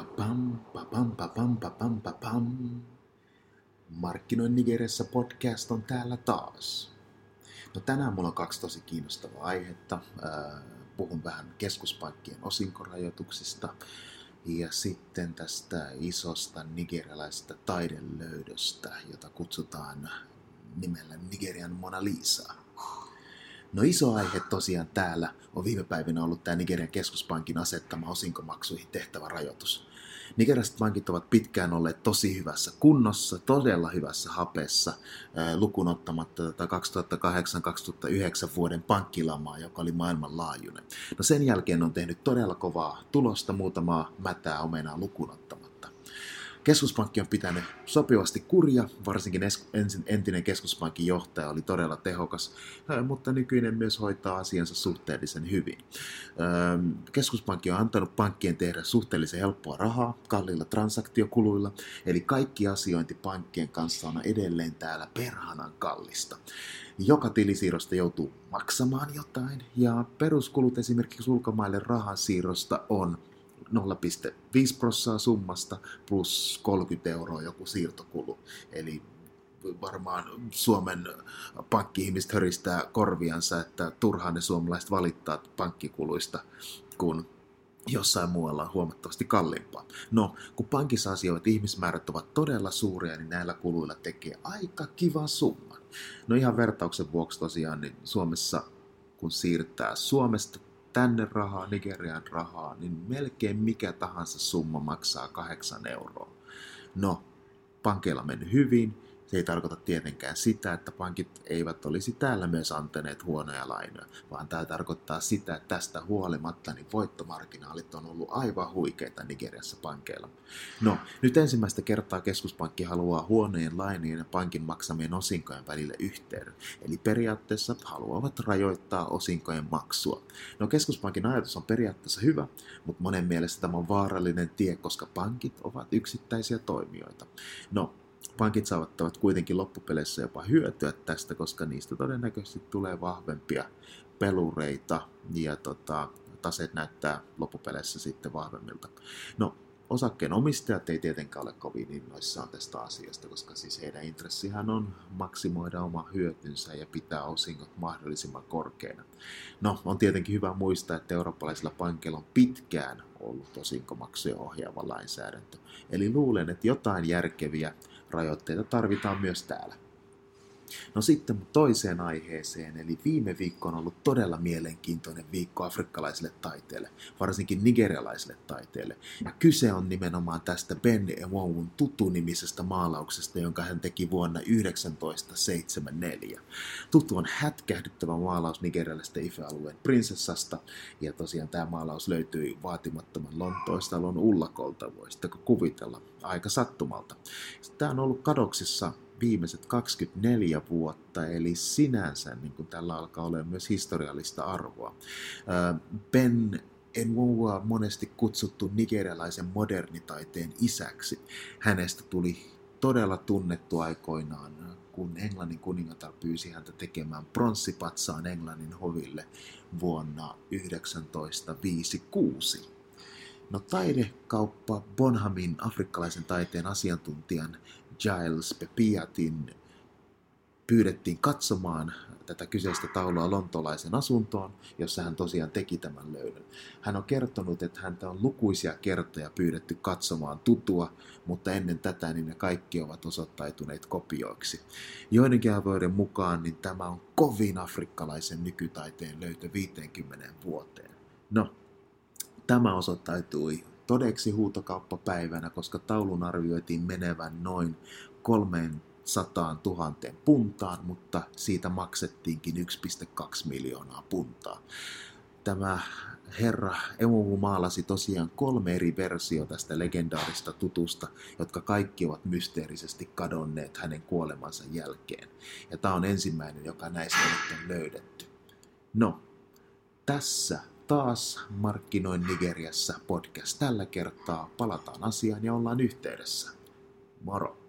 Papam, papam, papam, papam, papam. Markkinoin Nigeriassa podcast on täällä taas. No tänään mulla on kaksi tosi kiinnostavaa aihetta. Puhun vähän keskuspankkien osinkorajoituksista ja sitten tästä isosta nigerialaisesta taidelöydöstä, jota kutsutaan nimellä Nigerian Mona Lisa. No iso aihe tosiaan täällä on viime päivinä ollut tämä Nigerian keskuspankin asettama osinkomaksuihin tehtävä rajoitus. Nigerialaiset pankit ovat pitkään olleet tosi hyvässä kunnossa, todella hyvässä hapessa, lukuun ottamatta tätä 2008-2009 vuoden pankkilamaa, joka oli maailmanlaajuinen. No sen jälkeen on tehnyt todella kovaa tulosta, muutamaa mätää omenaa lukuun ottamatta. Keskuspankki on pitänyt sopivasti kurja, varsinkin entinen keskuspankin johtaja oli todella tehokas, mutta nykyinen myös hoitaa asiansa suhteellisen hyvin. Keskuspankki on antanut pankkien tehdä suhteellisen helppoa rahaa kalliilla transaktiokuluilla, eli kaikki asiointi pankkien kanssa on edelleen täällä perhanan kallista. Joka tilisiirrosta joutuu maksamaan jotain, ja peruskulut esimerkiksi ulkomaille rahansiirrosta on 0,5 prossaa summasta plus 30 euroa joku siirtokulu. Eli varmaan Suomen pankki-ihmiset höristää korviansa, että turhaan ne suomalaiset valittaa pankkikuluista, kun jossain muualla on huomattavasti kalliimpaa. No, kun pankissa asioivat ihmismäärät ovat todella suuria, niin näillä kuluilla tekee aika kiva summa. No ihan vertauksen vuoksi tosiaan, niin Suomessa kun siirtää Suomesta tänne rahaa, Nigerian rahaa, niin melkein mikä tahansa summa maksaa 8 euroa. No, pankeilla mennyt hyvin, se ei tarkoita tietenkään sitä, että pankit eivät olisi täällä myös antaneet huonoja lainoja, vaan tämä tarkoittaa sitä, että tästä huolimatta niin voittomarginaalit on ollut aivan huikeita Nigeriassa pankeilla. No, nyt ensimmäistä kertaa keskuspankki haluaa huoneen lainojen ja pankin maksamien osinkojen välille yhteyden, eli periaatteessa haluavat rajoittaa osinkojen maksua. No, keskuspankin ajatus on periaatteessa hyvä, mutta monen mielestä tämä on vaarallinen tie, koska pankit ovat yksittäisiä toimijoita. No, pankit saavat kuitenkin loppupeleissä jopa hyötyä tästä, koska niistä todennäköisesti tulee vahvempia pelureita ja tota, taseet näyttää loppupeleissä sitten vahvemmilta. No, osakkeen omistajat ei tietenkään ole kovin innoissaan tästä asiasta, koska siis heidän intressihän on maksimoida oma hyötynsä ja pitää osingot mahdollisimman korkeina. No, on tietenkin hyvä muistaa, että eurooppalaisilla pankeilla on pitkään ollut osinkomaksuja ohjaava lainsäädäntö. Eli luulen, että jotain järkeviä rajoitteita tarvitaan myös täällä. No sitten toiseen aiheeseen, eli viime viikko on ollut todella mielenkiintoinen viikko afrikkalaisille taiteille, varsinkin nigerialaisille taiteille. Ja kyse on nimenomaan tästä Ben Ewowun tutu-nimisestä maalauksesta, jonka hän teki vuonna 1974. Tutu on hätkähdyttävä maalaus nigerialaisesta Ife-alueen prinsessasta, ja tosiaan tämä maalaus löytyi vaatimattoman Lontoistalon ullakolta, voisitteko kuvitella, aika sattumalta. Tämä on ollut kadoksissa viimeiset 24 vuotta, eli sinänsä niin kuin tällä alkaa olla myös historiallista arvoa. Ben Enwoa monesti kutsuttu nigerialaisen modernitaiteen isäksi. Hänestä tuli todella tunnettu aikoinaan, kun Englannin kuningatar pyysi häntä tekemään pronssipatsaan Englannin hoville vuonna 1956. No taidekauppa Bonhamin afrikkalaisen taiteen asiantuntijan Giles Pepiatin pyydettiin katsomaan tätä kyseistä taulua lontolaisen asuntoon, jossa hän tosiaan teki tämän löydön. Hän on kertonut, että häntä on lukuisia kertoja pyydetty katsomaan tutua, mutta ennen tätä niin ne kaikki ovat osoittautuneet kopioiksi. Joidenkin arvoiden mukaan niin tämä on kovin afrikkalaisen nykytaiteen löytö 50 vuoteen. No, tämä osoittautui todeksi huutokauppapäivänä, koska taulun arvioitiin menevän noin 300 000 puntaan, mutta siitä maksettiinkin 1,2 miljoonaa puntaa. Tämä herra Emuhu maalasi tosiaan kolme eri versiota tästä legendaarista tutusta, jotka kaikki ovat mysteerisesti kadonneet hänen kuolemansa jälkeen. Ja tämä on ensimmäinen, joka näistä nyt on löydetty. No, tässä taas Markkinoin Nigeriassa podcast tällä kertaa. Palataan asiaan ja ollaan yhteydessä. Moro!